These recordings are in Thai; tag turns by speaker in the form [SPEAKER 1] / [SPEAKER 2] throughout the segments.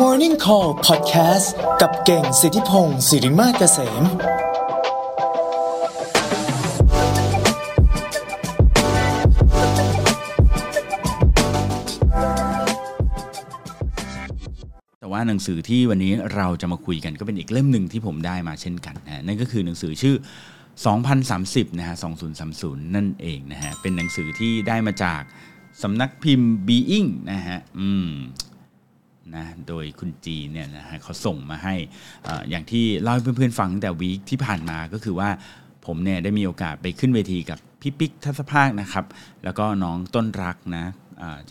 [SPEAKER 1] Morning Call Podcast กับเก่งสิทธิพงศ์สิริมาเกษม
[SPEAKER 2] แต่ว่าหนังสือที่วันนี้เราจะมาคุยกันก็เป็นอีกเล่มหนึ่งที่ผมได้มาเช่นกันนะนั่นก็คือหนังสือชื่อ 2030 นะฮะ 2030 นั่นเองนะฮะ เป็นหนังสือที่ได้มาจากสำนักพิมพ์ Being นะฮะ อืม นะโดยคุณจีเนี่ยนะฮะเขาส่งมาให้ออย่างที่เล่าให้เพื่อนๆฟังตั้งแต่วีคที่ผ่านมาก็คือว่าผมเนี่ยได้มีโอกาสไปขึ้นเวทีกับพี่ปิ๊กทัศภาคนะครับ แล้วก็น้องต้นรักนะ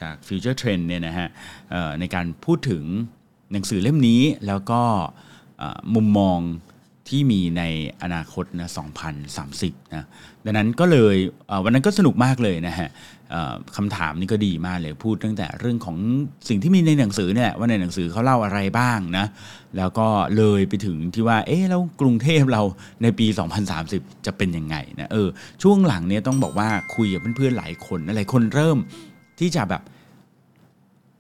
[SPEAKER 2] จาก Future Trend เนี่ยนะฮะในการพูดถึงหนังสือเล่มนี้แล้วก็มุมมองที่มีในอนาคตนะ2030นะดังนั้นก็เลยวันนั้นก็สนุกมากเลยนะฮะ คำถามนี่ก็ดีมากเลยพูดตั้งแต่เรื่องของสิ่งที่มีในหนังสือเนี่ยว่าในหนังสือเขาเล่าอะไรบ้างนะแล้วก็เลยไปถึงที่ว่าเอ๊ะแล้วกรุงเทพเราในปี 2030 จะเป็นยังไงนะเออช่วงหลังเนี่ยต้องบอกว่าคุยกับเพื่อนๆหลายคนหลายคนเริ่มที่จะแบบ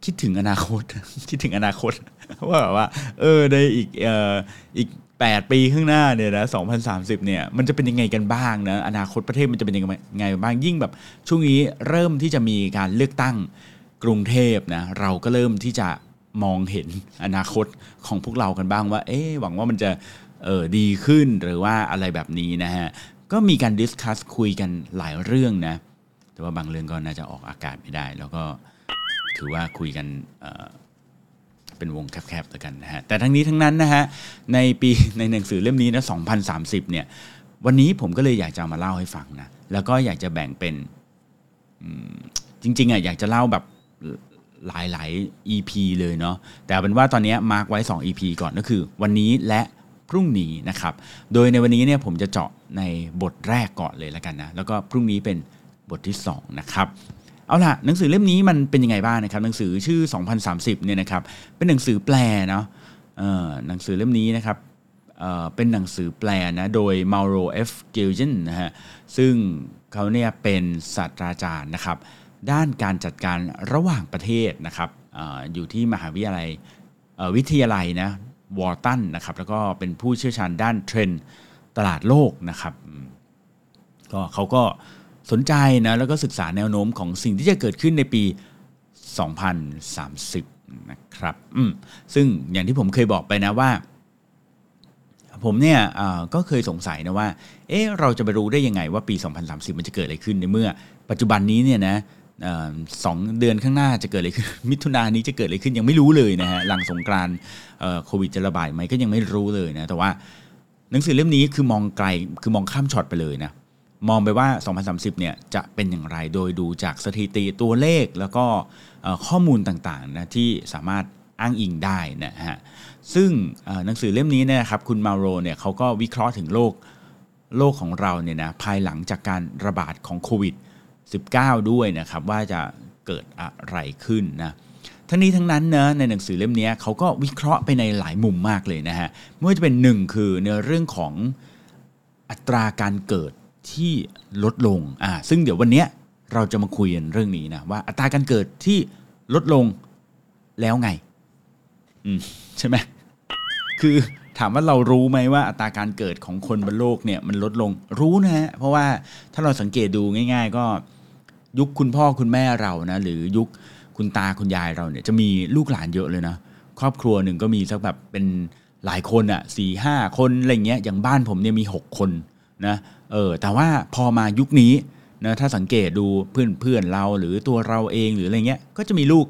[SPEAKER 2] คิดถึงอนาคต คิดถึงอนาคตว่าแบบว่า เออในอีกเอ่ออีก 8 ปีข้างหน้าเนี่ยนะ2030 เนี่ย มันจะเป็นยังไงกันบ้างนะ อนาคตประเทศมันจะเป็นยังไงบ้าง ยิ่งแบบช่วงนี้เริ่มที่จะมีการเลือกตั้งกรุงเทพนะ เราก็เริ่มที่จะมองเห็นอนาคตของพวกเรากันบ้างว่า เอ๊หวังว่ามันจะเออดีขึ้นหรือว่าอะไรแบบนี้นะฮะ ก็มีการ discuss คุยกันหลายเรื่องนะ แต่ว่าบางเรื่องก็น่าจะออกอากาศไม่ได้ แล้วก็ถือว่าคุยกัน เป็นวงแคบๆแล้วกันนะฮะแต่ทั้งนี้ทั้งนั้นนะฮะในปีในหนังสือเล่มนี้นะ2030เนี่ยวันนี้ผมก็เลยอยากจะมาเล่าให้ฟังนะแล้วก็อยากจะแบ่งเป็นจริงๆอะอยากจะเล่าแบบหลายๆ EP เลยเนาะแต่เอาเป็นว่าตอนนี้มาร์กไว้ 2 EP ก่อนก็คือ วันนี้และพรุ่งนี้นะครับ โดยในวันนี้เนี่ยผมจะเจาะในบทแรกก่อนเลยแล้วกันนะ แล้วก็พรุ่งนี้เป็นบทที่ 2 นะครับ เอาล่ะหนังสือเล่มนี้มันเป็นยังไงบ้างนะครับหนังสือชื่อ 2030เนี่ยนะครับเป็นหนังสือแปลเนาะหนังสือเล่มนี้นะครับเเป็นหนังสือแปลนะโดย Mauro F. Gilgen นะฮะซึ่งเขาเนี่ยเป็นศาสตราจารย์นะครับด้านการจัดการระหว่างประเทศนะครับออยู่ที่มหาวิทยาลัยวิทยาลัยนะวอร์ตันนะครับแล้วก็เป็นผู้เชี่ยวชาญด้านเทรนด์ตลาดโลกนะครับก็เขาก็ สนใจนะแล้วก็ศึกษาแนวโน้มของสิ่งที่จะเกิดขึ้นในปี 2030 นะครับอืมซึ่งอย่างที่ผมเคยบอกไปนะว่า ผมเนี่ยก็เคยสงสัยนะว่า เอ๊ะเราจะไปรู้ได้ยังไงว่าปี 2030 มันจะเกิดอะไรขึ้นในเมื่อ ปัจจุบันนี้เนี่ยนะสองเดือนข้างหน้าจะเกิดอะไรขึ้น มิถุนายนนี้จะเกิดอะไรขึ้นยังไม่รู้เลยนะฮะหลังสงกรานโควิดจะระบาดไหมก็ยังไม่รู้เลยนะแต่ว่าหนังสือเล่มนี้คือมองไกลคือมองข้ามช็อตไปเลยนะ มองไปว่า 2030 เนี่ยจะเป็นอย่างไรโดยดูจากสถิติตัวเลขแล้วก็ข้อมูลต่างๆนะที่สามารถอ้างอิงได้นะฮะซึ่งหนังสือเล่มนี้เนี่ยนะครับคุณมาโรเนี่ยเขาก็วิเคราะห์ถึงโลกโลกของเราเนี่ยนะภายหลังจากการระบาดของโควิด 19 ด้วยนะครับว่าจะเกิดอะไรขึ้นนะทั้งนี้ทั้งนั้นเนะในหนังสือเล่มนี้เขาก็วิเคราะห์ไปในหลายมุมมากเลยนะฮะไม่ว่าจะเป็นหนึ่งคือในเรื่องของอัตราการเกิด ที่ลดลงอ่าซึ่งเดี๋ยววันเนี้ยเราจะมาคุยกันเรื่องนี้นะว่าอัตราการเกิดที่ลดลงแล้วไง อืมใช่ไหมคือถามว่าเรารู้ไหมว่าอัตราการเกิดของคนบนโลกเนี่ยมันลดลงรู้นะฮะเพราะว่าถ้าเราสังเกตดูง่าย ๆ ก็ยุคคุณพ่อคุณแม่เรานะหรือยุคคุณตาคุณยายเราเนี่ยจะมีลูกหลานเยอะเลยนะครอบครัวหนึ่งก็มีสักแบบเป็นหลายคนอะสี่ห้าคนอะไรเงี้ยอย่างบ้านผมเนี่ยมีหกคน นะเออแต่ว่าพอมายุคนี้นะถ้าสังเกตดูเพื่อนเพื่อนเราหรือตัวเราเองหรืออะไรเงี้ยก็จะมีลูก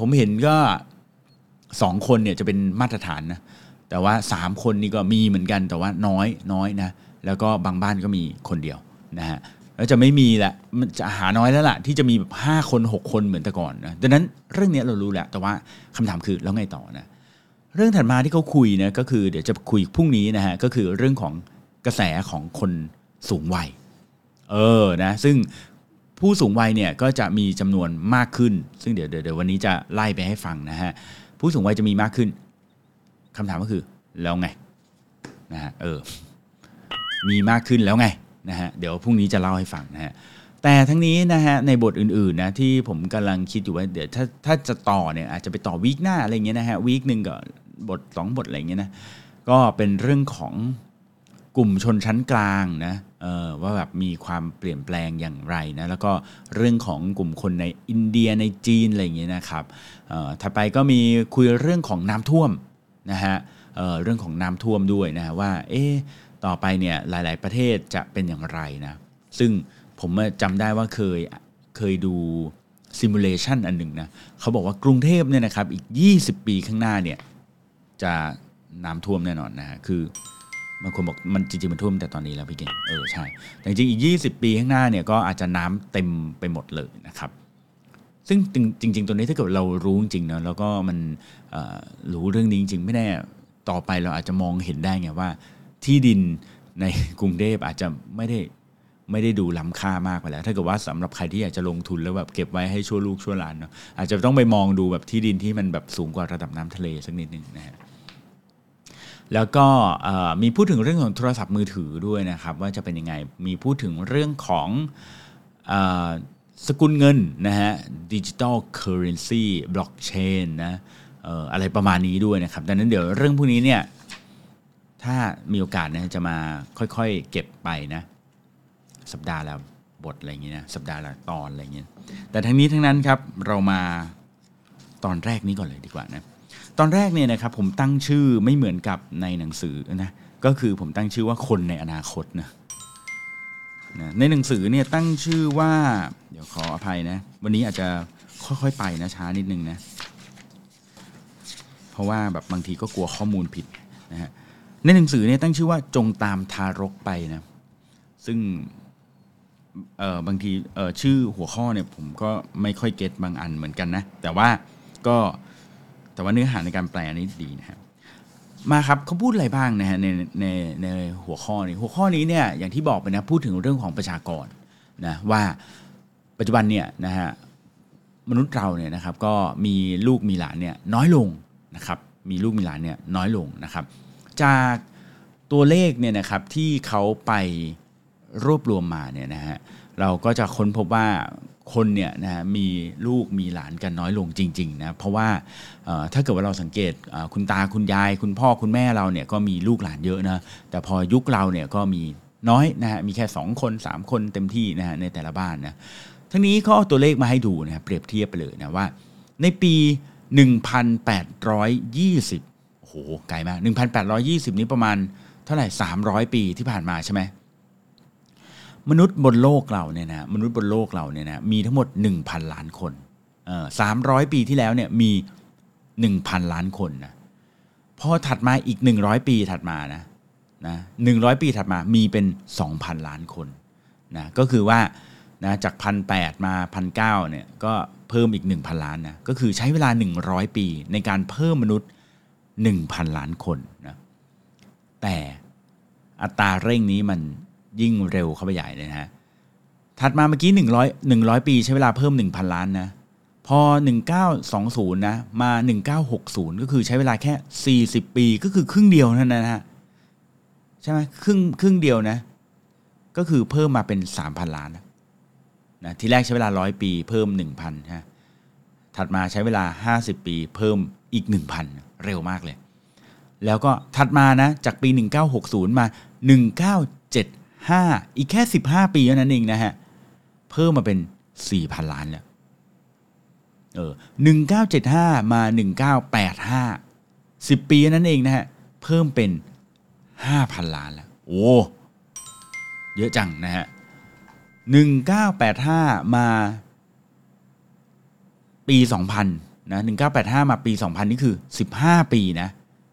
[SPEAKER 2] ผมเห็นก็สองคนเนี่ยจะเป็นมาตรฐานนะแต่ว่าสามคนนี่ก็มีเหมือนกันแต่ว่าน้อยน้อยนะแล้วก็บางบ้านก็มีคนเดียวนะฮะแล้วจะไม่มีละมันจะหาน้อยแล้วล่ะ ที่จะมีแบบห้าคนหกคนเหมือนแต่ก่อนนะดังนั้นเรื่องนี้เรารู้แหละแต่ว่าคำถามคือแล้วไงต่อนะเรื่องถัดมาที่เขาคุยนะก็คือเดี๋ยวจะคุยพรุ่งนี้นะฮะก็คือเรื่องของ กระแสของคนสูงวัย เออนะซึ่งผู้สูงวัยเนี่ยก็จะมีจำนวนมากขึ้น ซึ่งเดี๋ยวเดี๋ยววันนี้จะไล่ไปให้ฟังนะฮะผู้สูงวัยจะมีมากขึ้นคำถามก็คือแล้วไงนะฮะเออมีมากขึ้นแล้วไงนะฮะเดี๋ยวพรุ่งนี้จะเล่าให้ฟังนะฮะแต่ทั้งนี้นะฮะในบทอื่นๆนะที่ผมกำลังคิดอยู่ว่าเดี๋ยวถ้าถ้าจะต่อเนี่ยอาจจะไปต่อวีคหน้าอะไรเงี้ยนะฮะวีคหนึ่งก็บทสองบทอะไรเงี้ยนะก็เป็นเรื่องของ กลุ่มชนชั้นกลางนะว่าแบบมีความเปลี่ยนแปลงอย่างไรนะแล้วก็เรื่องของกลุ่มคนในอินเดียในจีนอะไรอย่างเงี้ยนะครับถัดไปก็มีคุยเรื่องของน้ำท่วมนะฮะเเรื่องของน้ำท่วมด้วยนะฮะว่าเอ๊ะต่อไปเนี่ยหลาย ๆ ประเทศจะเป็นอย่างไรนะซึ่งผมจำได้ว่าเคยเคยดูซิมูเลชันอันหนึ่งนะเขาบอกว่ากรุงเทพเนี่ยนะครับอีก 20 ปีข้างหน้าเนี่ยจะน้ำท่วมแน่นอนนะฮะคือ บางคนบอกมันจริงๆมันท่วมแต่ตอนนี้แล้วพี่เก่งเออใช่ แต่จริงอีก 20 ปีข้างหน้าเนี่ยก็อาจจะน้ำเต็มไปหมดเลยนะครับซึ่งจริง ๆ ตัวนี้ถ้าเกิดเรารู้จริงๆนะแล้วก็มันรู้เรื่องนี้จริง ๆ ไม่แน่ต่อไปเราอาจจะมองเห็นได้ไงว่า ที่ดินในกรุงเทพอาจจะไม่ได้ไม่ได้ดูล้ำค่ามากไปแล้ว ถ้าเกิดว่าสำหรับใครที่อยากจะลงทุนแล้วแบบเก็บไว้ให้ชั่วลูกชั่วหลานเนาะอาจจะต้องไปมองดูแบบที่ดินที่มันแบบสูงกว่าระดับน้ำทะเลสักนิดนึงนะฮะ แล้วก็มีพูดถึงเรื่องของโทรศัพท์มือถือด้วยนะครับ ว่าจะเป็นยังไงมีพูดถึงเรื่องของอสกุลเงินนะฮะดิจิ t a ลเคอร์เรนซีบล็อกเชนนะอะไรประมาณนี้ด้วยนะครับดังนั้นเดี๋ยวเรื่องพวกนี้เนี่ยถ้ามีโอกาสนะจะมาค่อยๆเก็บไปนะสัปดาห์ละบทอะไรอย่างเงี้ยนะสัปดาห์ละตอนอะไรอย่างเงี้ยแต่ทั้งนี้ทั้งนั้นครับเรามาตอนแรกนี้ก่อนเลยดีกว่านะ ตอนแรกเนี่ยนะครับผมตั้งชื่อไม่เหมือนกับในหนังสือนะก็คือผมตั้งชื่อว่าคนในอนาคตนะนะในหนังสือเนี่ยตั้งชื่อว่า เดี๋ยวขออภัยนะ วันนี้อาจจะค่อยๆไปนะช้านิดนึงนะ เพราะว่าแบบบางทีก็กลัวข้อมูลผิดนะฮะในหนังสือเนี่ยตั้งชื่อว่าจงตามทารกไปนะ ซึ่งเออบางทีเออชื่อหัวข้อเนี่ยผมก็ไม่ค่อยเก็ตบางอันเหมือนกันนะ แต่ว่าก็ แต่ว่าเนื้อหาในการแปลนี่ดีนะครับมาครับเขาพูดอะไรบ้างนะฮะในในในหัวข้อนี้หัวข้อนี้เนี่ยอย่างที่บอกไปนะพูดถึงเรื่องของประชากรนะว่าปัจจุบันเนี่ยนะฮะมนุษย์เราเนี่ยนะครับก็มีลูกมีหลานเนี่ยน้อยลงนะครับมีลูกมีหลานเนี่ยน้อยลงนะครับ จากตัวเลขเนี่ยนะครับที่เขาไปรวบรวมมาเนี่ยนะฮะเราก็จะค้นพบว่า คนเนี่ยนะฮะมีลูกมีหลานกันน้อยลงจริงๆนะเพราะว่าถ้าเกิดว่าเราสังเกตคุณตาคุณยาย คุณพ่อคุณแม่เราเนี่ยก็มีลูกหลานเยอะนะแต่พอยุคเราเนี่ยก็มีน้อยนะฮะมีแค่ 2 คน 3 คนเต็มที่นะฮะในแต่ละบ้านนะทั้งนี้เขาเอาตัวเลขมาให้ดูนะเปรียบเทียบไปเลยนะว่า ในปี 1820โอ้โหไกลมาก 1820 นี้ประมาณเท่าไหร่ 300 ปีที่ผ่านมาใช่ไหม มนุษย์บนโลกเราเนี่ยนะมนุษย์บนโลกเราเนี่ยนะมีทั้งหมด 1,000 ล้านคนเออ300ปีที่แล้วเนี่ยมี 1,000 ล้านคนนะพอถัดมาอีก 100 ปีถัดมานะนะ100ปีถัดมามีเป็น 2,000 ล้านคนนะก็คือว่านะจากพันแมาพันเเนี่ยก็เพิ่มอีก 1,000 ล้านนะก็คือใช้เวลา 100 ปีในการเพิ่มมนุษย์ 1,000 ล้านคนนะแต่อัตราเร่งนี้มัน ยิ่งเร็วเข้าไปใหญ่เลยนะฮะถัดมาเมื่อกี้ 100 100 ปีใช้เวลาเพิ่ม 1,000 ล้านนะ พอ 1920 นะ มา 1960 ก็คือใช้เวลาแค่ 40 ปีก็คือครึ่งเดียวนั้นนะฮะใช่ไหมครึ่งครึ่งเดียวนะ ก็คือเพิ่มมาเป็น 3,000 ล้านนะทีแรกใช้เวลา 100 ปีเพิ่ม 1,000ฮะถัดมาใช้เวลา 50 ปีเพิ่มอีก 1,000 เร็วมากเลย แล้วก็ถัดมานะจากปี 1960 มา 15 อีกแค่ 15 ปีเท่านั้นเองนะฮะ เพิ่มมาเป็น 4,000 ล้านแล้ว เออ 1975 มา 1985 10 ปีนั่นเองนะฮะ เพิ่มเป็น 5,000 ล้านแล้ว โอ้ เยอะจังนะฮะ 1985 มาปี 2000นะ1985 มาปี 2000 นี่คือ 15 ปีนะ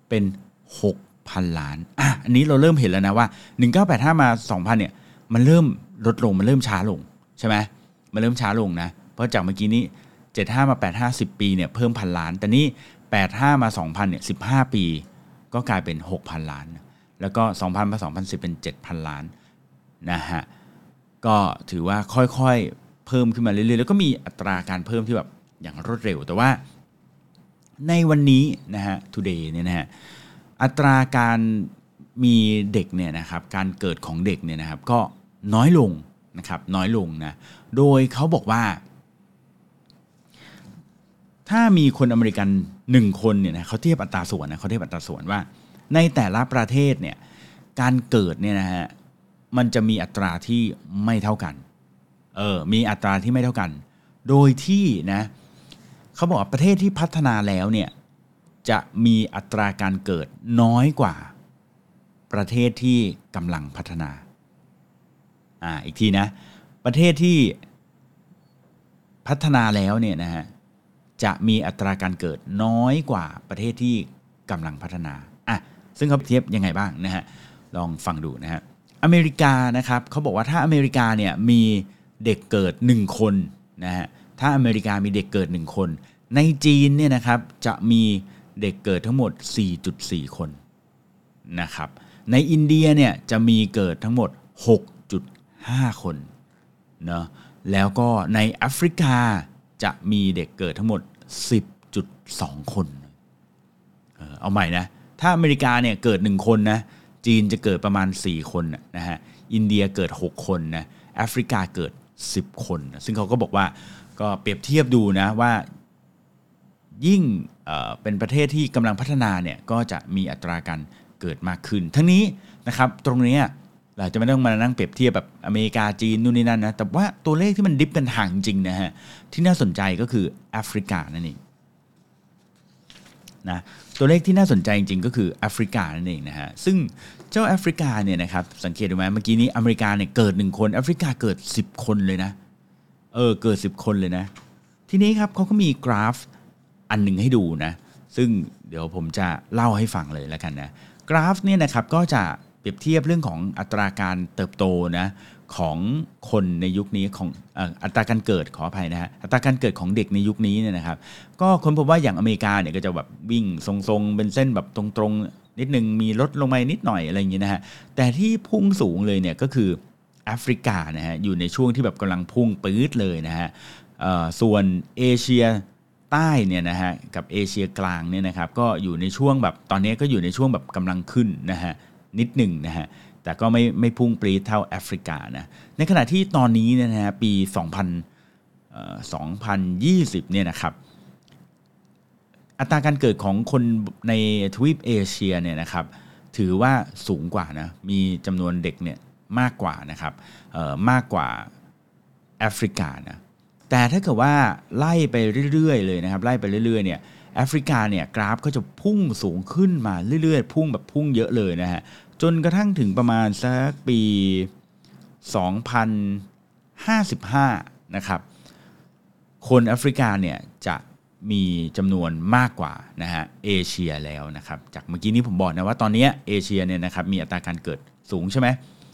[SPEAKER 2] เป็น 6 6,000ล้านอะอันนี้เราเริ่มเห็นแล้วนะว่า 1985 มา 2000เนี่ยมันเริ่มลดลงมันเริ่มช้าลงใช่ไหมมันเริ่มช้าลงนะเพราะจากเมื่อกี้นี้ 75 มา 85 10 ปีเนี่ยเพิ่มพันล้าน แต่นี่ 85 มา 2000เนี่ย15 ปี ก็กลายเป็น 6,000 ล้าน แล้วก็ 2,000 มา 2010 เป็น 7,000 ล้านนะฮะก็ถือว่าค่อยๆเพิ่มขึ้นมาเรื่อยๆ แล้วก็มีอัตราการเพิ่มที่แบบอย่างรวดเร็วแต่ว่าในวันนี้นะฮะ today เนี่ยนะฮะ อัตราการมีเด็กเนี่ยนะครับการเกิดของเด็กเนี่ยนะครับก็น้อยลงนะครับน้อยลงนะโดยเขาบอกว่า ถ้ามีคนอเมริกันหนึ่งคนเนี่ยนะเขาเทียบอัตราส่วนนะเขาเทียบอัตราส่วนว่า ในแต่ละประเทศเนี่ยการเกิดเนี่ยนะฮะมันจะมีอัตราที่ไม่เท่ากันเออมีอัตราที่ไม่เท่ากัน โดยที่นะเขาบอกประเทศที่พัฒนาแล้วเนี่ย จะมีอัตราการเกิดน้อยกว่า ประเทศที่กำลังพัฒนาอ่าอีกทีนะ ประเทศที่พัฒนาแล้วเนี่ยนะฮะจะมีอัตราการเกิดน้อยกว่าประเทศที่กำลังพัฒนาอะซึ่งเขาเทียบยังไงบ้างนะฮะลองฟังดูนะฮะอเมริกานะครับเขาบอกว่าถ้าอเมริกาเนี่ยมีเด็กเกิด 1 คนนะฮะถ้าอเมริกามีเด็กเกิด 1 คน ในจีนเนี่ยนะครับจะมี เด็กเกิดทั้งหมด 4.4 คนนะครับ ในอินเดียเนี่ยจะมีเกิดทั้งหมด 6.5 คนเนาะแล้วก็ในแอฟริกาจะมีเด็กเกิดทั้งหมด 10.2 คน เออเอาใหม่นะ ถ้าอเมริกาเนี่ยเกิด 1 คนนะ จีนจะเกิดประมาณ 4 คนนะฮะ อินเดียเกิด 6 คนนะ แอฟริกาเกิด 10 คนนะซึ่งเขาก็บอกว่าก็เปรียบเทียบดูนะว่ายิ่ง เป็นประเทศที่กำลังพัฒนาเนี่ยก็จะมีอัตราการเกิดมากขึ้น ทั้งนี้นะครับตรงนี้เราจะไม่ต้องมานั่งเปรียบเทียบแบบอเมริกาจีนนู่นนี่นั่นนะแต่ว่าตัวเลขที่มันดิฟกันห่างจริงนะฮะที่น่าสนใจก็คือแอฟริกานั่นเองนะตัวเลขที่น่าสนใจจริงๆก็คือแอฟริกานั่นเองนะฮะซึ่งเจ้าแอฟริกาเนี่ยนะครับสังเกตดูไหมเมื่อกี้นี้อเมริกาเนี่ยเกิดหนึ่งคนแอฟริกาเกิด 10 คนเลยนะเออเกิด 10 คนเลยนะ ทีนี้ครับเขาก็มีกราฟ อันหนึ่งให้ดูนะ ซึ่งเดี๋ยวผมจะเล่าให้ฟังเลยแล้วกันนะกราฟเนี่ยนะครับก็จะเปรียบเทียบเรื่องของอัตราการเติบโตนะของคนในยุคนี้ของอัตราการเกิดขออภัยนะฮะอัตราการเกิดของเด็กในยุคนี้เนี่ยนะครับ ก็คนพบว่าอย่างอเมริกาเนี่ยก็จะแบบวิ่งทรงๆ เป็นเส้นแบบตรงๆ นิดนึงมีลดลงมานิดหน่อยอะไรอย่างนี้ยนะฮะแต่ที่พุ่งสูงเลยเนี่ยก็คือแอฟริกานะฮะอยู่ในช่วงที่แบบกำลังพุ่งปื๊ดเลยนะฮะส่วนเอเชีย ใต้เนี่ยนะฮะกับเอเชียกลางเนี่ยนะครับก็อยู่ในช่วงแบบตอนนี้ก็อยู่ในช่วงแบบกำลังขึ้นนะฮะนิดหนึ่งนะฮะแต่ก็ไม่ไม่พุ่งปรีดเท่าแอฟริกานะในขณะที่ตอนนี้เนี่ยนะฮะปี 2000เอ่อ2020เนี่ยนะครับอัตราการเกิดของคนในทวีปเอเชียเนี่ยนะครับถือว่าสูงกว่านะมีจำนวนเด็กเนี่ยมากกว่านะครับมากกว่าแอฟริกานะ แต่ถ้าเกิดว่าไล่ไปเรื่อยๆเลยนะครับไล่ไปเรื่อยๆเนี่ยแอฟริกาเนี่ยกราฟก็จะพุ่งสูงขึ้นมาเรื่อยๆ พุ่งแบบพุ่งเยอะเลยนะฮะจนกระทั่งถึงประมาณสักปี 2055 นะครับ คนแอฟริกาเนี่ยจะมีจำนวนมากกว่านะฮะเอเชียแล้วนะครับ จากเมื่อกี้นี้ผมบอกนะว่าตอนนี้เอเชียเนี่ยนะครับมีอัตราการเกิดสูงใช่ไหม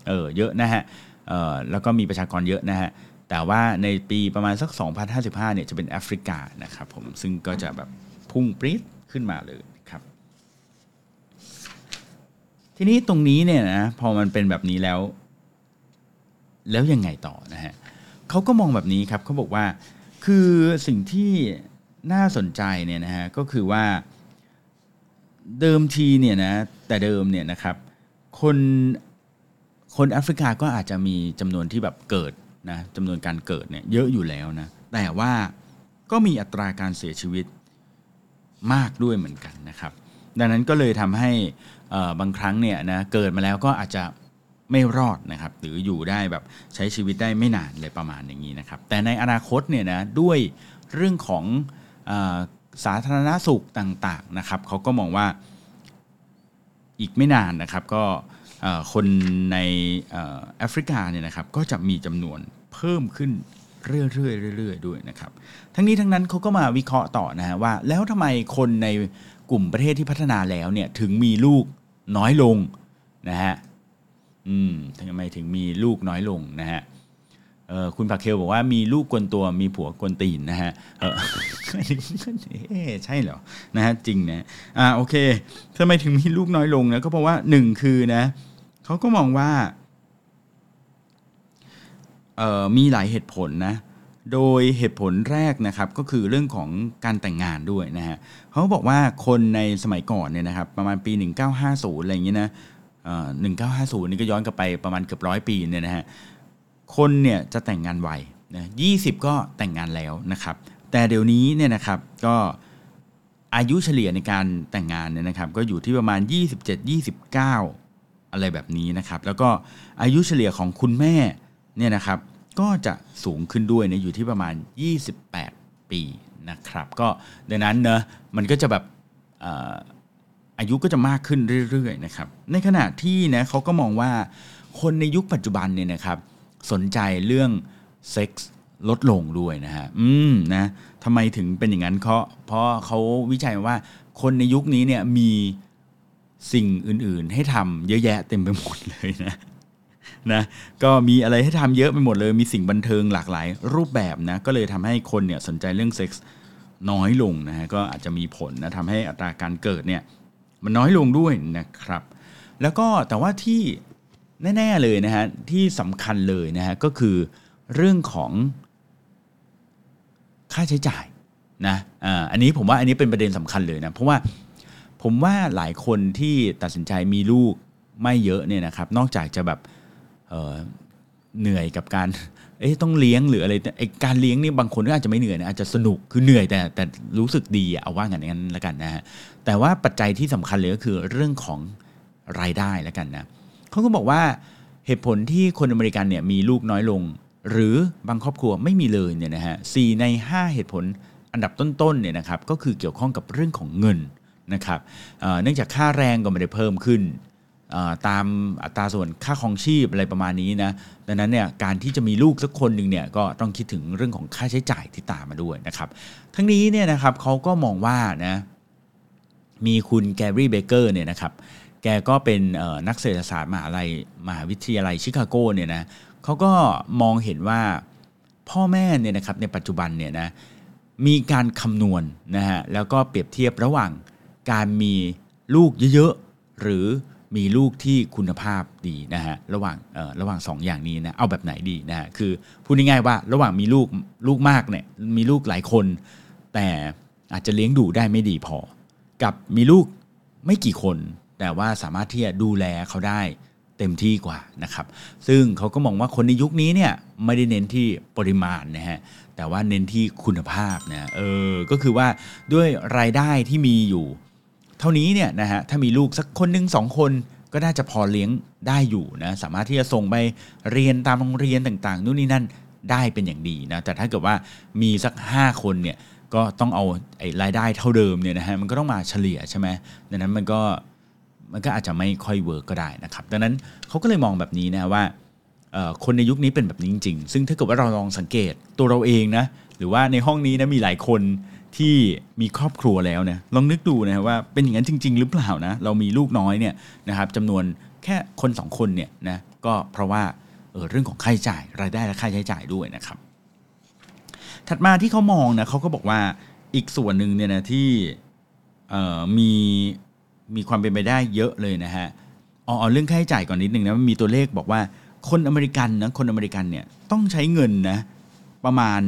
[SPEAKER 2] เออเยอะนะฮะเออแล้วก็มีประชากรเยอะนะฮะ แต่ว่าในปีประมาณสัก 2055 เนี่ยจะเป็นแอฟริกานะครับผมซึ่งก็จะแบบพุ่งปรี๊ดขึ้นมาเลยครับ ทีนี้ตรงนี้เนี่ยนะพอมันเป็นแบบนี้แล้ว แล้วยังไงต่อนะฮะเขาก็มองแบบนี้ครับเขาบอกว่าคือสิ่งที่น่าสนใจเนี่ยนะฮะก็คือว่าเดิมทีเนี่ยนะแต่เดิมเนี่ยนะครับคนคนแอฟริกาก็อาจจะมีจำนวนที่แบบเกิด นะจำนวนการเกิดเนี่ยเยอะอยู่แล้วนะแต่ว่าก็มีอัตราการเสียชีวิตมากด้วยเหมือนกันนะครับ ดังนั้นก็เลยทำให้บางครั้งเนี่ยนะเกิดมาแล้วก็อาจจะไม่รอดนะครับหรืออยู่ได้แบบใช้ชีวิตได้ไม่นานเลยประมาณอย่างนี้นะครับ แต่ในอนาคตเนี่ยนะด้วยเรื่องของอสาธารณสุขต่างๆนะครับเขาก็มองว่าอีกไม่นานนะครับก็ คนในแอฟริกาเนี่ยนะครับก็จะมีจำนวนเพิ่มขึ้นเรื่อยๆเรื่อยๆด้วยนะครับ ทั้งนี้ทั้งนั้นเขาก็มาวิเคราะห์ต่อนะฮะว่าแล้วทำไมคนในกลุ่มประเทศที่พัฒนาแล้วเนี่ยถึงมีลูกน้อยลงนะฮะอืมทำไมถึงมีลูกน้อยลงนะฮะเออคุณผักเคลบอกว่ามีลูกกวนตัวมีผัวกวนตีนนะฮะเออใช่เหรอนะฮะจริงนะอ่าโอเคทำไมถึงมีลูกน้อยลงนะก็เพราะว่าหนึ่งคือนะเขาก็มองว่ามีหลายเหตุผลนะโดยเหตุผลแรกนะครับก็คือเรื่องของการแต่งงานด้วยนะฮะเขาบอกว่าคนในสมัยก่อนเนี่ยนะครับประมาณปี 1950 อะไรอย่างเงี้ยนะ1950นี่ก็ย้อนกลับไปประมาณเกือบร้อยปีเนี่ยนะฮะคนเนี่ยจะแต่งงานไวนะยี่สิบก็แต่งงานแล้วนะครับ แต่เดี๋ยวนี้เนี่ยนะครับก็อายุเฉลี่ยในการแต่งงานเนี่ยนะครับก็อยู่ที่ประมาณ 27-29 อะไรแบบนี้นะครับ แล้วก็อายุเฉลี่ยของคุณแม่เนี่ยนะครับ ก็จะสูงขึ้นด้วยนะอยู่ที่ประมาณ 28 ปีนะครับ ก็ดังนั้นเนอะมันก็จะแบบอายุก็จะมากขึ้นเรื่อยๆนะครับ ในขณะที่นะเขาก็มองว่าคนในยุคปัจจุบันเนี่ยนะครับ สนใจเรื่องเซ็กส์ลดลงด้วยนะฮะ อืมนะทำไมถึงเป็นอย่างนั้น เพราะเพราะเขาวิจัยว่าคนในยุคนี้เนี่ยมี สิ่งอื่นๆ ให้ทำเยอะแยะเต็มไปหมดเลยนะนะก็มีอะไรให้ทำเยอะไปหมดเลย มีสิ่งบันเทิงหลากหลาย รูปแบบนะก็เลยทำให้คนเนี่ยสนใจเรื่องเซ็กส์น้อยลงนะฮะก็อาจจะมีผลนะทำให้อัตราการเกิดเนี่ยมันน้อยลงด้วยนะครับ แล้วก็แต่ว่าที่แน่ ๆ เลยนะฮะที่สำคัญเลยนะฮะก็คือเรื่องของค่าใช้จ่ายนะอ่าอันนี้ผมว่าอันนี้เป็นประเด็นสำคัญเลยนะเพราะว่า ผมว่าหลายคนที่ตัดสินใจมีลูกไม่เยอะเนี่ยนะครับ นอกจากจะแบบเเหนื่อยกับการเอ๊ะต้องเลี้ยงหรืออะไรไอการเลี้ยงนี่บางคนก็อาจจะไม่เหนื่อยนะอาจจะสนุกคือเหนื่อยแต่แต่รู้สึกดีเอาว่ากันงั้นล้วกันนะฮะแต่ว่าปัจจัยที่สำคัญเลยก็คือเรื่องของรายได้แล้วกันนะเขาก็บอกว่าเหตุผลที่คนอเมริกันเนี่ยมีลูกน้อยลง หรือบางครอบครัวไม่มีเลยเนี่ยนะฮะสใน 5 เหตุผลอันดับต้นๆเนี่ยนะครับก็คือเกี่ยวข้องกับเรื่องของเงิน นะครับเนื่องจากค่าแรงก็ไม่ได้เพิ่มขึ้นตามอัตราส่วนค่าครองชีพอะไรประมาณนี้นะดังนั้นเนี่ยการที่จะมีลูกสักคนหนึ่งเนี่ยก็ต้องคิดถึงเรื่องของค่าใช้จ่ายที่ตามมาด้วยนะครับ ทั้งนี้เนี่ยนะครับเขาก็มองว่านะมีคุณแกรี่เบเกอร์เนี่ยนะครับแกก็เป็นนักเศรษฐศาสตร์มหาลัยมหาวิทยาลัยชิคาโกเนี่ยนะเขาก็มองเห็นว่าพ่อแม่เนี่ยนะครับในปัจจุบันเนี่ยนะมีการคำนวณนะฮะแล้วก็เปรียบเทียบระหว่าง การมีลูกเยอะๆหรือมีลูกที่คุณภาพดีนะฮะระหว่างระหว่าง 2 อย่างนี้นะเอาแบบไหนดีนะฮะคือพูดง่ายๆว่าระหว่างมีลูกลูกมากเนี่ยมีลูกหลายคน แต่อาจจะเลี้ยงดูได้ไม่ดีพอ กับมีลูกไม่กี่คน แต่ว่าสามารถที่จะดูแลเขาได้เต็มที่กว่านะครับ ซึ่งเขาก็มองว่าคนในยุคนี้เนี่ยไม่ได้เน้นที่ปริมาณนะฮะแต่ว่าเน้นที่คุณภาพนะเออก็คือว่าด้วยรายได้ที่มีอยู่ เท่านี้เนี่ยนะฮะถ้ามีลูกสักคนหนึ่งสองคนก็น่าจะพอเลี้ยงได้อยู่นะสามารถที่จะส่งไปเรียนตามโรงเรียนต่างๆนู่นนี่นั่นได้เป็นอย่างดีนะแต่ถ้าเกิดว่ามีสัก 5 คนเนี่ยก็ต้องเอาไอ้รายได้เท่าเดิมเนี่ยนะฮะมันก็ต้องมาเฉลี่ยใช่ไหมดังนั้นมันก็มันก็อาจจะไม่ค่อย work ก็ได้นะครับดังนั้นเขาก็เลยมองแบบนี้นะว่าคนในยุคนี้เป็นแบบนี้จริงๆ ซึ่งถ้าเกิดว่าเราลองสังเกตตัวเราเองนะหรือว่าในห้องนี้นะมีหลายคน ที่มีครอบครัวแล้วเนี่ยลองนึกดูนะว่าเป็นอย่างนั้นจริง ๆ หรือเปล่านะเรามีลูกน้อยเนี่ยนะครับจำนวนแค่คนสองคนเนี่ยนะก็เพราะว่าเออเรื่องของค่าใช้จ่ายรายได้และค่าใช้จ่ายด้วยนะครับ ถัดมาที่เขามองนะเขาก็บอกว่าอีกส่วนหนึ่งเนี่ยนะที่มีมีความเป็นไปได้เยอะเลยนะฮะอ๋อเรื่องค่าใช้จ่ายก่อนนิดนึงนะมีตัวเลขบอกว่าคนอเมริกันนะคนอเมริกันเนี่ยต้องใช้เงินนะประมาณ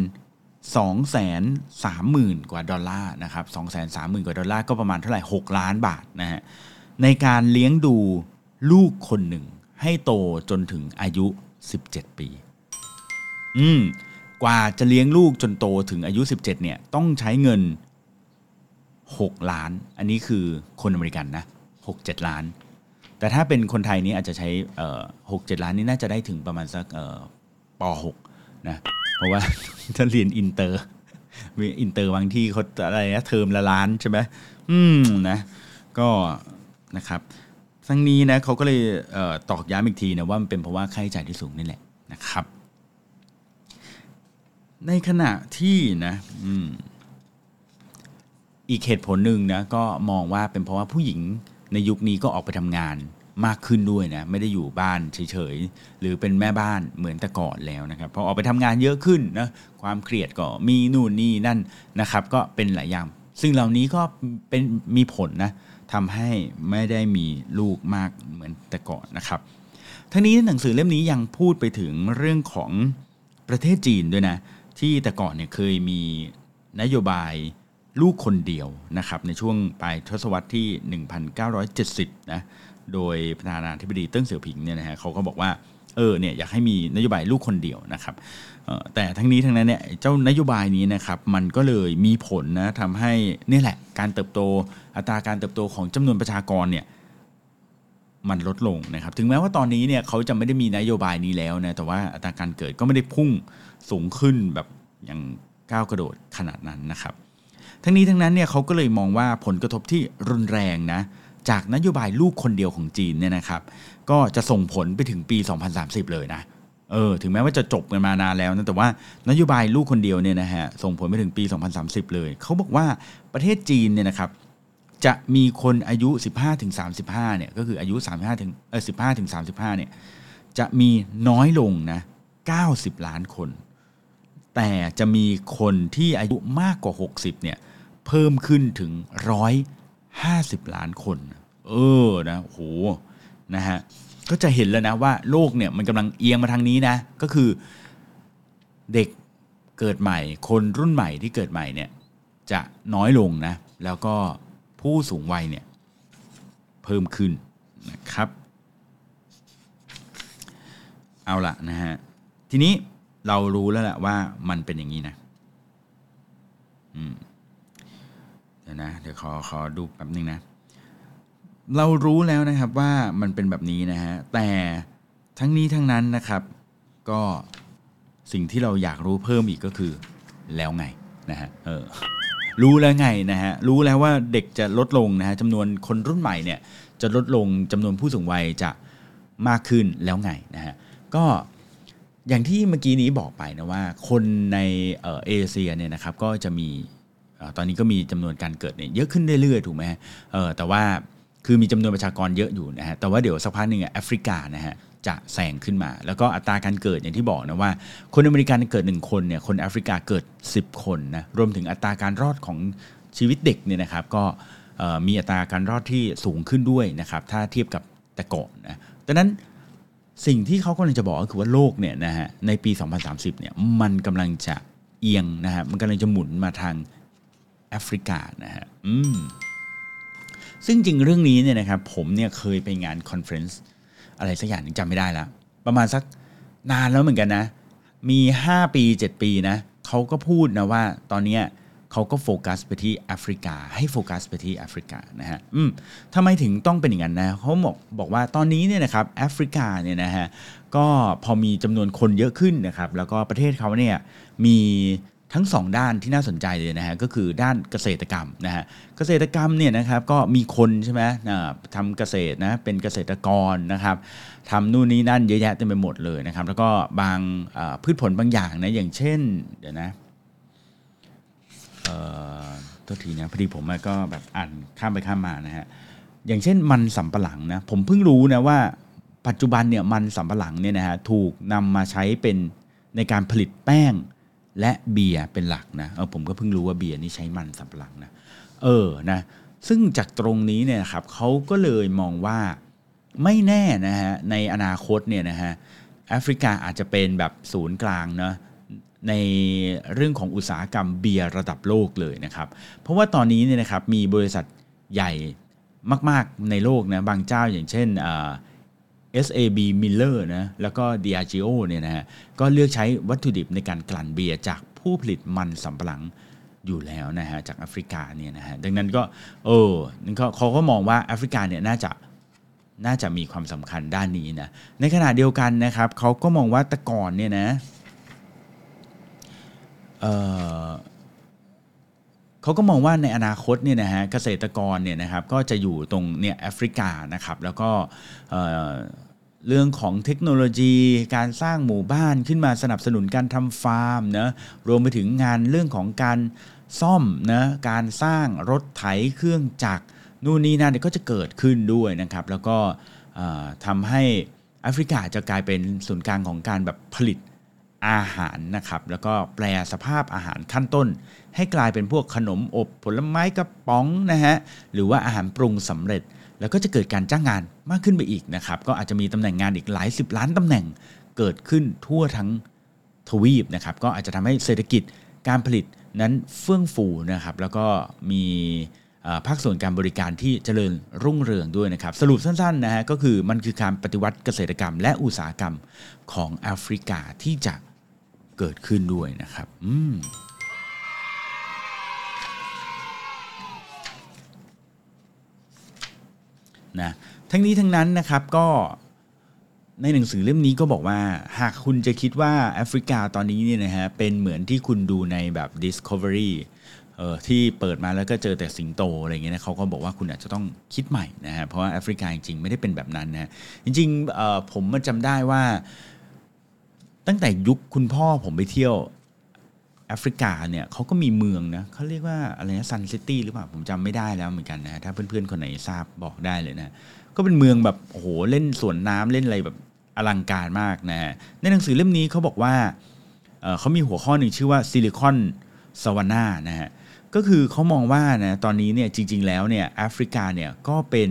[SPEAKER 2] 2 3 0 0 0 0 กว่าดอลลาร์นะครับ2 3 0 0 0 0 กว่าดอลลาร์ก็ประมาณเท่าไหร่ 6 ล้านบาทนะฮะในการเลี้ยงดูลูกคนหนึ่ง ให้โตจนถึงอายุ 17 ปี อืม กว่าจะเลี้ยงลูกจนโตถึงอายุ 17 เนี่ย ต้องใช้เงิน 6 ล้าน อันนี้คือคนอเมริกันนะ 6-7 ล้าน แต่ถ้าเป็นคนไทยนี่อาจจะใช้หกเจ็ดล้านนี่น่าจะได้ถึงประมาณสักป .6 นะ เพราะว่าถ้าเรียนอินเตอร์มีอินเตอร์บางที่เขาอะไรนะเทอมละล้านใช่ไหมอืมนะก็นะครับทั้งนี้นะเขาก็เลยเอตอกย้ำอีกทีนะว่ามันเป็นเพราะว่าค่าใช้จ่ายที่สูงนี่แหละนะครับ ในขณะที่นะอืมอีกเหตุผลหนึ่งนะก็มองว่าเป็นเพราะว่าผู้หญิงในยุคนี้ก็ออกไปทำงาน มากขึ้นด้วยนะไม่ได้อยู่บ้านเฉยๆ หรือเป็นแม่บ้านเหมือนแต่ก่อนแล้วนะครับพอออกไปทำงานเยอะขึ้นนะความเครียดก็มีนู่นนี่นั่นนะครับก็เป็นหลายอย่าง ซึ่งเหล่านี้ก็เป็นมีผลนะทำให้ไม่ได้มีลูกมากเหมือนแต่ก่อนนะครับทั้งนี้หนังสือเล่มนี้ยังพูดไปถึงเรื่องของประเทศจีนด้วยนะที่แต่ก่อนเนี่ยเคยมีนโยบายลูกคนเดียวนะครับในช่วงปลายทศวรรษที่ 1970นะ โดยประธานาธิบดีเติ้งเสี่ยวผิงเนี่ยนะฮะเขาก็บอกว่าเออเนี่ยอยากให้มีนโยบายลูกคนเดียวนะครับแต่ทั้งนี้ทั้งนั้นเนี่ยเจ้านโยบายนี้นะครับมันก็เลยมีผลนะทำให้นี่แหละการเติบโตอัตราการเติบโตของจำนวนประชากรเนี่ยมันลดลงนะครับถึงแม้ว่าตอนนี้เนี่ยเขาจะไม่ได้มีนโยบายนี้แล้วนะแต่ว่าอัตราการเกิดก็ไม่ได้พุ่งสูงขึ้นแบบอย่างก้าวกระโดดขนาดนั้นนะครับ ทั้งนี้ทั้งนั้นเนี่ยเขาก็เลยมองว่าผลกระทบที่รุนแรงนะ จากนโยบายลูกคนเดียวของจีนเนี่ยนะครับ ก็จะส่งผลไปถึงปี 2030 เลยนะเออถึงแม้ว่าจะจบกันมานานแล้วนะแต่ว่านโยบายลูกคนเดียวเนี่ยนะฮะส่งผลไปถึงปี 2030 เลยเขาบอกว่าประเทศจีนเนี่ยนะครับจะมีคนอายุ 15ถึง35เนี่ยก็คืออายุ 35ถึงเออ15ถึง35เนี่ยจะมีน้อยลงนะ90 ล้านคน แต่จะมีคนที่อายุมากกว่า 60เนี่ยเพิ่มขึ้นถึง 50 ล้านคน เออนะโหนะฮะก็จะเห็นแล้วนะว่าโลกเนี่ยมันกำลังเอียงมาทางนี้นะ ก็คือเด็กเกิดใหม่ คนรุ่นใหม่ที่เกิดใหม่เนี่ยจะน้อยลงนะ แล้วก็ผู้สูงวัยเนี่ยเพิ่มขึ้นนะครับ เอาละนะฮะ ทีนี้เรารู้แล้วแหละว่ามันเป็นอย่างนี้นะ อืม นะเดี๋ยวขอขอดูแป๊บนึงนะ เรารู้แล้วนะครับว่ามันเป็นแบบนี้นะฮะแต่ทั้งนี้ทั้งนั้นนะครับ ก็สิ่งที่เราอยากรู้เพิ่มอีกก็คือแล้วไงนะฮะเออรู้แล้วไงนะฮะรู้แล้วว่าเด็กจะลดลงนะฮะจำนวนคนรุ่นใหม่เนี่ยจะลดลงจำนวนผู้สูงวัยจะมากขึ้นแล้วไงนะฮะก็อย่างที่เมื่อกี้นี้บอกไปนะว่า คนในเอเชียเนี่ยนะครับก็จะมี ตอนนี้ก็มีจำนวนการเกิดเนี่ยเยอะขึ้นเรื่อยๆถูกไหมเออแต่ว่าคือมีจำนวนประชากรเยอะอยู่นะฮะแต่ว่าเดี๋ยวสักพักหนึ่งแอฟริกานะฮะจะแซงขึ้นมา แล้วก็อัตราการเกิดอย่างที่บอกนะว่า คนอเมริกันเกิด 1 คนเนี่ยคนแอฟริกาเกิด 10 คนนะรวมถึงอัตราการรอดของชีวิตเด็กเนี่ยนะครับก็มีอัตราการรอดที่สูงขึ้นด้วยนะครับถ้าเทียบกับแต่ก่อนนะดังนั้นสิ่งที่เขากำลังจะบอกก็คือว่าโลกเนี่ยนะฮะในปี 2030เนี่ยมันกำลังจะเอียงนะฮะมันกำลังจะหมุนมาทาง แอฟริกานะฮะอืมซึ่งจริงเรื่องนี้เนี่ยนะครับผมเนี่ยเคยไปงาน conference อะไรสักอย่างจำไม่ได้แล้ว ประมาณสักนานแล้วเหมือนกันนะ มี 5 ปี 7 ปีนะเขาก็พูดนะว่าตอนนี้เขาก็โฟกัสไปที่แอฟริกา ให้โฟกัสไปที่แอฟริกานะฮะอืมทำไมถึงต้องเป็นอย่างนั้นนะเขาบอกบอกว่าตอนนี้เนี่ยนะครับแอฟริกาเนี่ยนะฮะก็พอมีจำนวนคนเยอะขึ้นนะครับ แล้วก็ประเทศเขาเนี่ยมี ทั้ง 2 ด้านที่น่าสนใจเลยนะฮะก็คือด้านเกษตรกรรมนะฮะเกษตรกรรมเนี่ยนะครับก็มีคนใช่ไหมทำเกษตรนะเป็นเกษตรกรนะครับทำนู่นนี่นั่นเยอะแยะเต็มไปหมดเลยนะครับแล้วก็บางพืชผลบางอย่างนะอย่างเช่นเดี๋ยวนะเอ่อตัวทีนะพอดีผมก็แบบอ่านข้ามไปข้ามมานะฮะอย่างเช่นมันสำปะหลังนะผมเพิ่งรู้นะว่าปัจจุบันเนี่ยมันสำปะหลังเนี่ยนะฮะถูกนำมาใช้เป็นในการผลิตแป้ง และเบียร์เป็นหลักนะเออผมก็เพิ่งรู้ว่าเบียร์นี่ใช้มันสำปะหลังนะเออนะซึ่งจากตรงนี้เนี่ยครับเขาก็เลยมองว่าไม่แน่นะฮะในอนาคตเนี่ยนะฮะแอฟริกาอาจจะเป็นแบบศูนย์กลางเนาะในเรื่องของอุตสาหกรรมเบียร์ระดับโลกเลยนะครับ เพราะว่าตอนนี้เนี่ยนะครับมีบริษัทใหญ่มาก ๆในโลกนะบางเจ้าอย่างเช่น SAB Miller นะแล้วก็ Diageo เนี่ยนะฮะก็เลือกใช้วัตถุดิบในการกลั่นเบียร์จากผู้ผลิตมันสำปะหลังอยู่แล้วนะฮะจากแอฟริกาเนี่ยนะฮะดังนั้นก็เออเขาก็มองว่าแอฟริกาเนี่ยน่าจะน่าจะมีความสำคัญด้านนี้นะในขณะเดียวกันนะครับเขาก็มองว่าแต่ก่อนเนี่ยนะเออ เขาก็มองว่าในอนาคตเนี่ยนะฮะเกษตรกรเนี่ยนะครับก็จะอยู่ตรงเนี่ยแอฟริกานะครับแล้วก็เรื่องของเทคโนโลยี การสร้างหมู่บ้านขึ้นมาสนับสนุนการทำฟาร์มนะรวมไปถึงงานเรื่องของการซ่อมนะการสร้างรถไถเครื่องจักรนู่นนี่นั่นก็จะเกิดขึ้นด้วยนะครับ แล้วก็ทำให้แอฟริกาจะกลายเป็นศูนย์กลางของการแบบผลิตอาหารนะครับ แล้วก็แปลสภาพอาหารขั้นต้น ให้กลายเป็นพวกขนมอบผลไม้กระป๋องนะฮะหรือว่าอาหารปรุงสำเร็จ แล้วก็จะเกิดการจ้างงานมากขึ้นไปอีกนะครับก็อาจจะมีตำแหน่งงานอีกหลายสิบล้านตำแหน่งเกิดขึ้นทั่วทั้งทวีปนะครับก็อาจจะทำให้เศรษฐกิจการผลิตนั้นเฟื่องฟูนะครับแล้วก็มีภาคส่วนการบริการที่เจริญรุ่งเรืองด้วยนะครับ สรุปสั้นๆนะฮะก็คือมันคือการปฏิวัติเกษตรกรรม และอุตสาหกรรมของแอฟริกาที่จะเกิดขึ้นด้วยนะครับ อืม นะทั้งนี้ทั้งนั้นนะครับก็ในหนังสือเล่มนี้ก็บอกว่า หากคุณจะคิดว่าแอฟริกาตอนนี้เนี่ยนะฮะเป็นเหมือนที่คุณดูในแบบ Discovery เออที่เปิดมาแล้วก็เจอแต่สิงโตอะไรเงี้ยนะเขาก็บอกว่าคุณอาจจะต้องคิดใหม่นะฮะเพราะว่าแอฟริกาจริงๆไม่ได้เป็นแบบนั้นนะจริงๆผมมาจำได้ว่า ตั้งแต่ยุคคุณพ่อผมไปเที่ยว แอฟริกาเนี่ยเขาก็มีเมืองนะเขาเรียกว่าอะไรนะ Sun City หรือเปล่าผมจำไม่ได้แล้วเหมือนกันนะถ้าเพื่อนๆคนไหนทราบบอกได้เลยนะ ก็เป็นเมืองแบบโอ้โหเล่นสวนน้ำเล่นอะไรแบบอลังการมากนะฮะในหนังสือเล่มนี้เขาบอกว่าเขามีหัวข้อหนึ่งชื่อว่าซิลิคอนสวานานะฮะก็คือเขามองว่านะตอนนี้เนี่ยจริง ๆ แล้วเนี่ยแอฟริกาเนี่ยก็เป็น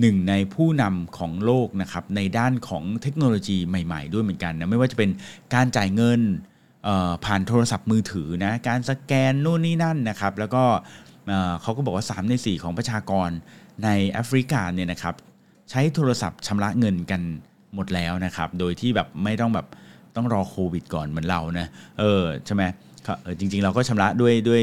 [SPEAKER 2] หนึ่งในผู้นำของโลกนะครับในด้านของเทคโนโลยีใหม่ ๆ ด้วยเหมือนกันนะไม่ว่าจะเป็นการจ่ายเงิน ผ่านโทรศัพท์มือถือนะการสแกนนู่นนี่นั่นนะครับแล้วก็เขาก็บอกว่า 3 ใน 4 ของประชากรในแอฟริกาเนี่ยนะครับใช้โทรศัพท์ชำระเงินกันหมดแล้วนะครับโดยที่แบบไม่ต้องแบบต้องรอโควิดก่อนเหมือนเรานะเออใช่ไหมจริงๆ เราก็ชำระด้วยด้วย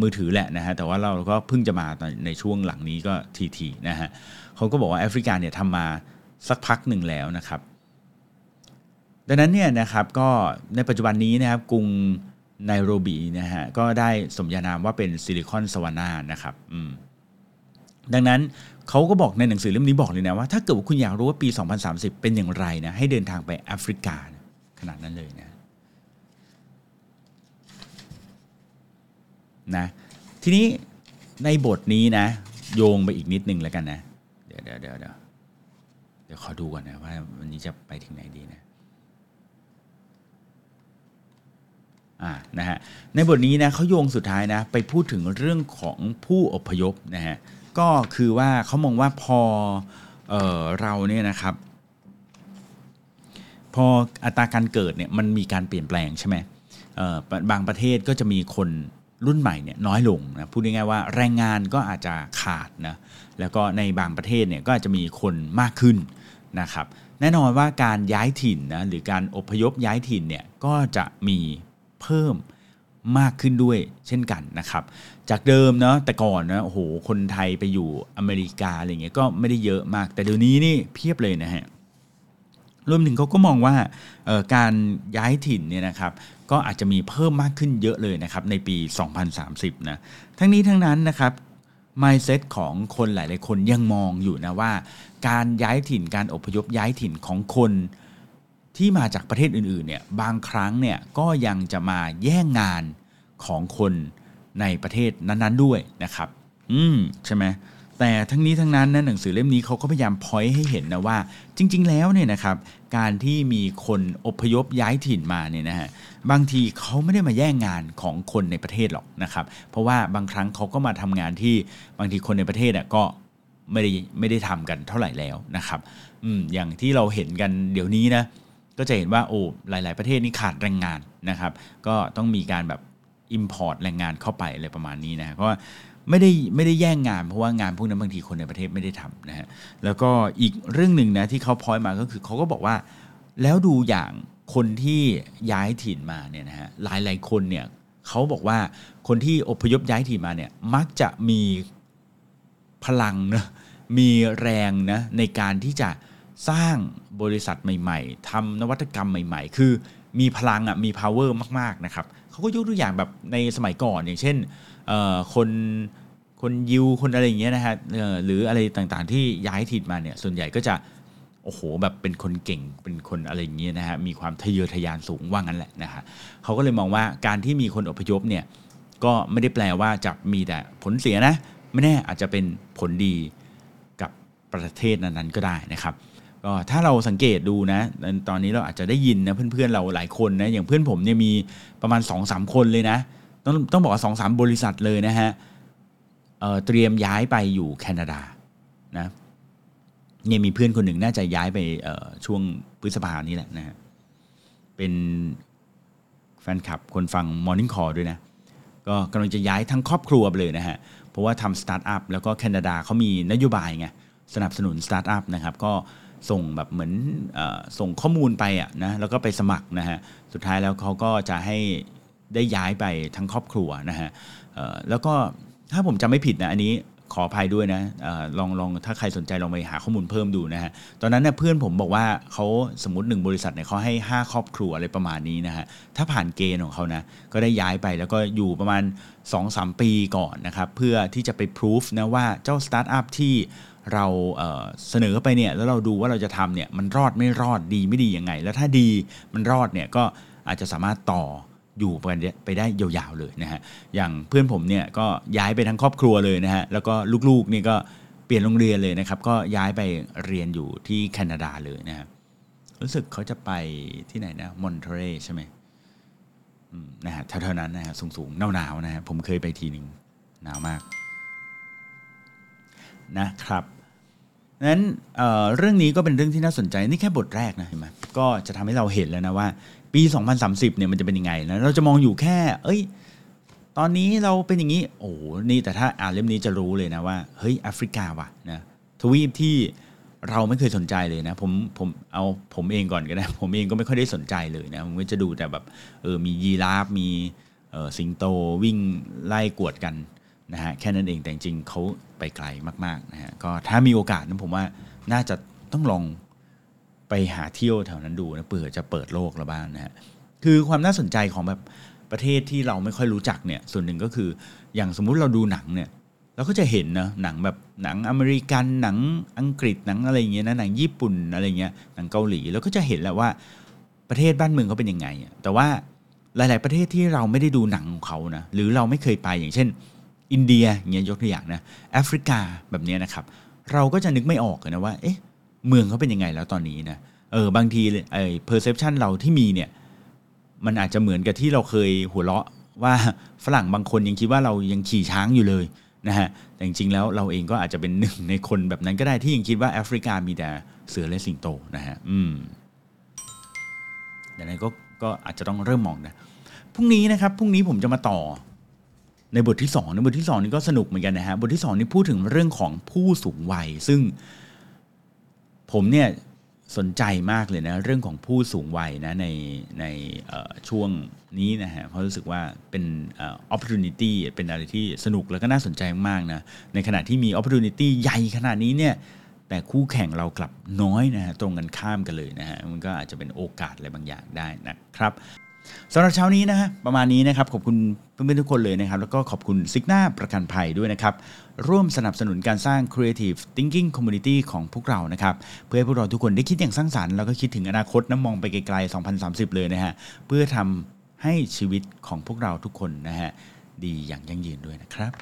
[SPEAKER 2] มือถือแหละนะฮะแต่ว่าเราก็เพิ่งจะมาในช่วงหลังนี้ก็ทีๆนะฮะเขาก็บอกว่าแอฟริกาเนี่ยทำมาสักพักหนึ่งแล้วนะครับ ดังนั้นเนี่ยนะครับก็ในปัจจุบันนี้นะครับกรุงไนโรบีนะฮะก็ได้สมญานามว่าเป็นซิลิคอนสวานานะครับดังนั้นเขาก็บอกในหนังสือเล่มนี้บอกเลยนะว่าถ้าเกิดว่าคุณอยากรู้ว่าปี 2030 เป็นอย่างไรนะให้เดินทางไปแอฟริกาขนาดนั้นเลยนะนะทีนี้ในบทนี้นะ โยงไปอีกนิดนึงแล้วกันนะ เดี๋ยวเดี๋ยวเดี๋ยวเดี๋ยวเดี๋ยวขอดูก่อนนะว่าวันนี้จะไปถึงไหนดีนะอ่า นะฮะในบทนี้นะเขาโยงสุดท้ายนะไปพูดถึงเรื่องของผู้อพยพนะฮะก็คือว่าเขามองว่าพอเออเราเนี่ยนะครับ พออัตราการเกิดเนี่ยมันมีการเปลี่ยนแปลงใช่ไหมบางประเทศก็จะมีคนรุ่นใหม่เนี่ยน้อยลงนะพูดง่ายๆว่าแรงงานก็อาจจะขาดนะแล้วก็ในบางประเทศเนี่ยก็อาจจะมีคนมากขึ้นนะครับแน่นอนว่าการย้ายถิ่นนะหรือการอพยพย้ายถิ่นเนี่ยก็จะมี เพิ่มมากขึ้นด้วยเช่นกันนะครับ จากเดิมเนาะแต่ก่อนนะโอ้โหคนไทยไปอยู่อเมริกาอะไรเงี้ยก็ไม่ได้เยอะมาก แต่เดี๋ยวนี้นี่เพียบเลยนะฮะรวมถึงเขาก็มองว่าการย้ายถิ่นเนี่ยนะครับก็อาจจะมีเพิ่มมากขึ้นเยอะเลยนะครับในปี 2030 นะทั้งนี้ทั้งนั้นนะครับ mindset ของคนหลาย ๆ คนยังมองอยู่นะว่า การย้ายถิ่นการอพยพย้ายถิ่นของคน ที่มาจากประเทศอื่นๆเนี่ยบางครั้งเนี่ยก็ยังจะมาแย่งงานของคนในประเทศนั้นๆด้วยนะครับ อืมใช่ไหมแต่ทั้งนี้ทั้งนั้นนะหนังสือเล่มนี้เขาก็พยายามพอยให้เห็นนะว่า จริง ๆ แล้วเนี่ยนะครับ การที่มีคนอพยพย้ายถิ่นมาเนี่ยนะฮะบางทีเขาไม่ได้มาแย่งงานของคนในประเทศหรอกนะครับ เพราะว่าบางครั้งเขาก็มาทำงานที่บางทีคนในประเทศอะก็ไม่ได้ไม่ได้ทำกันเท่าไหร่แล้วนะครับ อืมอย่างที่เราเห็นกันเดี๋ยวนี้นะ ก็จะเห็นว่าโอ้หลาย ๆ ประเทศนี่ขาดแรงงานนะครับ ก็ต้องมีการแบบ Import แรงงานเข้าไปอะไรประมาณนี้นะเพราะว่าไม่ได้ไม่ได้แย่งงานเพราะว่างานพวกนั้นบางทีคนในประเทศไม่ได้ทำนะฮะแล้วก็อีกเรื่องหนึ่งนะที่เขาพอยมาก็คือเขาก็บอกว่า แล้วดูอย่างคนที่ย้ายถิ่นมาเนี่ยนะฮะหลายหลายคนเนี่ยเขาบอกว่าคนที่อพยพย้ายถิ่นมาเนี่ยมักจะมีพลังนะมีแรงนะในการที่จะ สร้างบริษัทใหม่ ๆทำนวัตกรรมใหม่ ๆ คือมีพลังอะมี power มากๆนะครับเขาก็ยกตัวอย่างแบบในสมัยก่อนอย่างเช่นคนคนยิวคนอะไรอย่างเงี้ยนะฮะหรืออะไรต่างๆที่ย้ายถิ่นมาเนี่ยส่วนใหญ่ก็จะโอ้โหแบบเป็นคนเก่งเป็นคนอะไรอย่างเงี้ยนะฮะมีความทะเยอทะยานสูงว่างั้นแหละนะฮะเขาก็เลยมองว่าการที่มีคนอพยพเนี่ยก็ไม่ได้แปลว่าจะมีแต่ผลเสียนะ ไม่แน่อาจจะเป็นผลดีกับประเทศนั้นๆก็ได้นะครับ ก็ถ้าเราสังเกตดูนะตอนนี้เราอาจจะได้ยินนะเพื่อนๆเราหลายคนนะอย่างเพื่อนผมเนี่ยมีประมาณ2อสคนเลยนะ ต้องต้องบอกว่าสองสามบริษัทเลยนะฮะเเตรียมย้ายไปอยู่แคนาดานะเนี่ยมีเพื่อนคนหนึ่งน่าจะย้ายไปช่วงพฤษภานี้แหละนะฮะเป็นแฟนคลับคนฟัง Morning Call ด้วยนะ ก็กำลังจะย้ายทั้งครอบครัวไปเลยนะฮะ เพราะว่าทำสตาร์ทอัพแล้วก็แคนาดาเขามีนโยบายไงสนับสนุนสตาร์ทอัพนะครับ ก็ ส่งแบบเหมือนอส่งข้อมูลไปอะนะแล้วก็ไปสมัครนะฮะสุดท้ายแล้วเขาก็จะให้ได้ย้ายไปทั้งครอบครัวนะฮะแล้วก็ถ้าผมจำไม่ผิดนะอันนี้ขออภัยด้วยนะอลองลองถ้าใครสนใจลองไปหาข้อมูลเพิ่มดูนะฮะตอนนั้นเนี่ยเพื่อนผมบอกว่าเขาสมมติหนึ่งบริษัทเนี่ยเขาให้ 5 ครอบครัวอะไรประมาณนี้นะฮะถ้าผ่านเกณฑ์ของเขานะก็ได้ย้ายไปแล้วก็อยู่ประมาณ 2-3 ปีก่อนนะครับเพื่อที่จะไปพิสูจนะว่าเจ้าสตาร์ทอัพที่ เราเเสนอไปเนี่ยแล้วเราดูว่าเราจะทำเนี่ยมันรอดไม่รอดดีไม่ดียังไง แล้วถ้าดีมันรอดเนี่ยก็อาจจะสามารถต่ออยู่ไปได้ยาวๆเลยนะฮะอย่างเพื่อนผมเนี่ยก็ย้ายไปทั้งครอบครัวเลยนะฮะแล้วก็ลูกๆนี่ก็เปลี่ยนโรงเรียนเลยนะครับ ก็ย้ายไปเรียนอยู่ที่แคนาดาเลยนะครับรู้สึกเขาจะไปที่ไหนนะมอนเทเรใช่ไหมนะฮะเท่านั้นนะฮะสูงๆหนาวๆนะฮะผมเคยไปทีหนึ่งหนาวมากนะครับ นั้นเเรื่องนี้ก็เป็นเรื่องที่น่าสนใจนี่แค่บทแรกนะเห็นไหมก็จะทำให้เราเห็นแล้วนะว่า ปี 2030เนี่ยมันจะเป็นยังไงนะเราจะมองอยู่แค่ เอ้ย ตอนนี้เราเป็นอย่างนี้โอ้นี่แต่ถ้าอ่านเล่มนี้จะรู้เลยนะว่าเฮ้ยแอฟริกาว่ะนะทวีปที่เราไม่เคยสนใจเลยนะผมผมเอาผมเองก่อนก็ได้ผมเองก็ไม่ค่อยได้สนใจเลยนะผมก็จะดูแต่แบบเออมียีราฟมีสิงโตวิ่งไล่กวดกัน นะฮะแค่นั้นเองแต่จริงเขาไปไกลมากๆนะฮะก็ถ้ามีโอกาสนะผมว่าน่าจะต้องลองไปหาเที่ยวแถวนั้นดูนะเผื่อจะเปิดโลกละบ้างนะฮะคือความน่าสนใจของแบบประเทศที่เราไม่ค่อยรู้จักเนี่ยส่วนหนึ่งก็คืออย่างสมมุติเราดูหนังเนี่ยเราก็จะเห็นนะหนังแบบหนังอเมริกันหนังอังกฤษหนังอะไรเงี้ยนะหนังญี่ปุ่นอะไรเงี้ยหนังเกาหลีเราก็จะเห็นแหล้วว่าประเทศบ้านเมืองเขาเป็นยังไงแต่ว่าหลาย ๆ ประเทศที่เราไม่ได้ดูหนังของเขานะหรือเราไม่เคยไปอย่างเช่น อินเดียเงี้ยยกตัวอย่างนะแอฟริกาแบบนี้นะครับ เราก็จะนึกไม่ออกนะว่า เอ๊ะ เมืองเขาเป็นยังไงแล้วตอนนี้นะเออบางทีไอ้ perception เราที่มีเนี่ย มันอาจจะเหมือนกับที่เราเคยหัวเราะว่าฝรั่งบางคนยังคิดว่าเรายังขี่ช้างอยู่เลยนะฮะแต่จริงๆแล้วเราเองก็อาจจะเป็นหนึ่งในคนแบบนั้นก็ได้ที่ยังคิดว่าแอฟริกามีแต่เสือและสิงโตนะฮะอืมดังนั้นก็ก็อาจจะต้องเริ่มมองนะพรุ่งนี้นะครับพรุ่งนี้ผมจะมาต่อ ในบทที่2ในบทที่ 2 นี่ก็สนุกเหมือนกันนะฮะบทที่ 2 นี่พูดถึงเรื่องของผู้สูงวัย ซึ่งผมเนี่ยสนใจมากเลยนะเรื่องของผู้สูงวัยนะในในช่วงนี้นะฮะเพราะรู้สึกว่าเป็น opportunity เป็นอะไรที่สนุกแล้วก็น่าสนใจมากนะในขณะที่มี opportunity ใหญ่ขนาดนี้เนี่ยแต่คู่แข่งเรากลับน้อยนะฮะตรงกันข้ามกันเลยนะฮะมันก็อาจจะเป็นโอกาสอะไรบางอย่างได้นะครับ สำหรับเช้านี้นะฮะประมาณนี้นะครับขอบคุณเพื่อนๆทุกคนเลยนะครับ แล้วก็ขอบคุณซิกหน้าประกันภัยด้วยนะครับ ร่วมสนับสนุนการสร้าง Creative Thinking Community ของพวกเรานะครับ เพื่อให้พวกเราทุกคนได้คิดอย่างสร้างสารรค์แล้วก็คิดถึงอนาคตนะมองไปไกลๆ 2030 เลยนะฮะเพื่อทำให้ชีวิตของพวกเราทุกคนนะฮะดีอย่างยั่งยืนด้วยนะครับ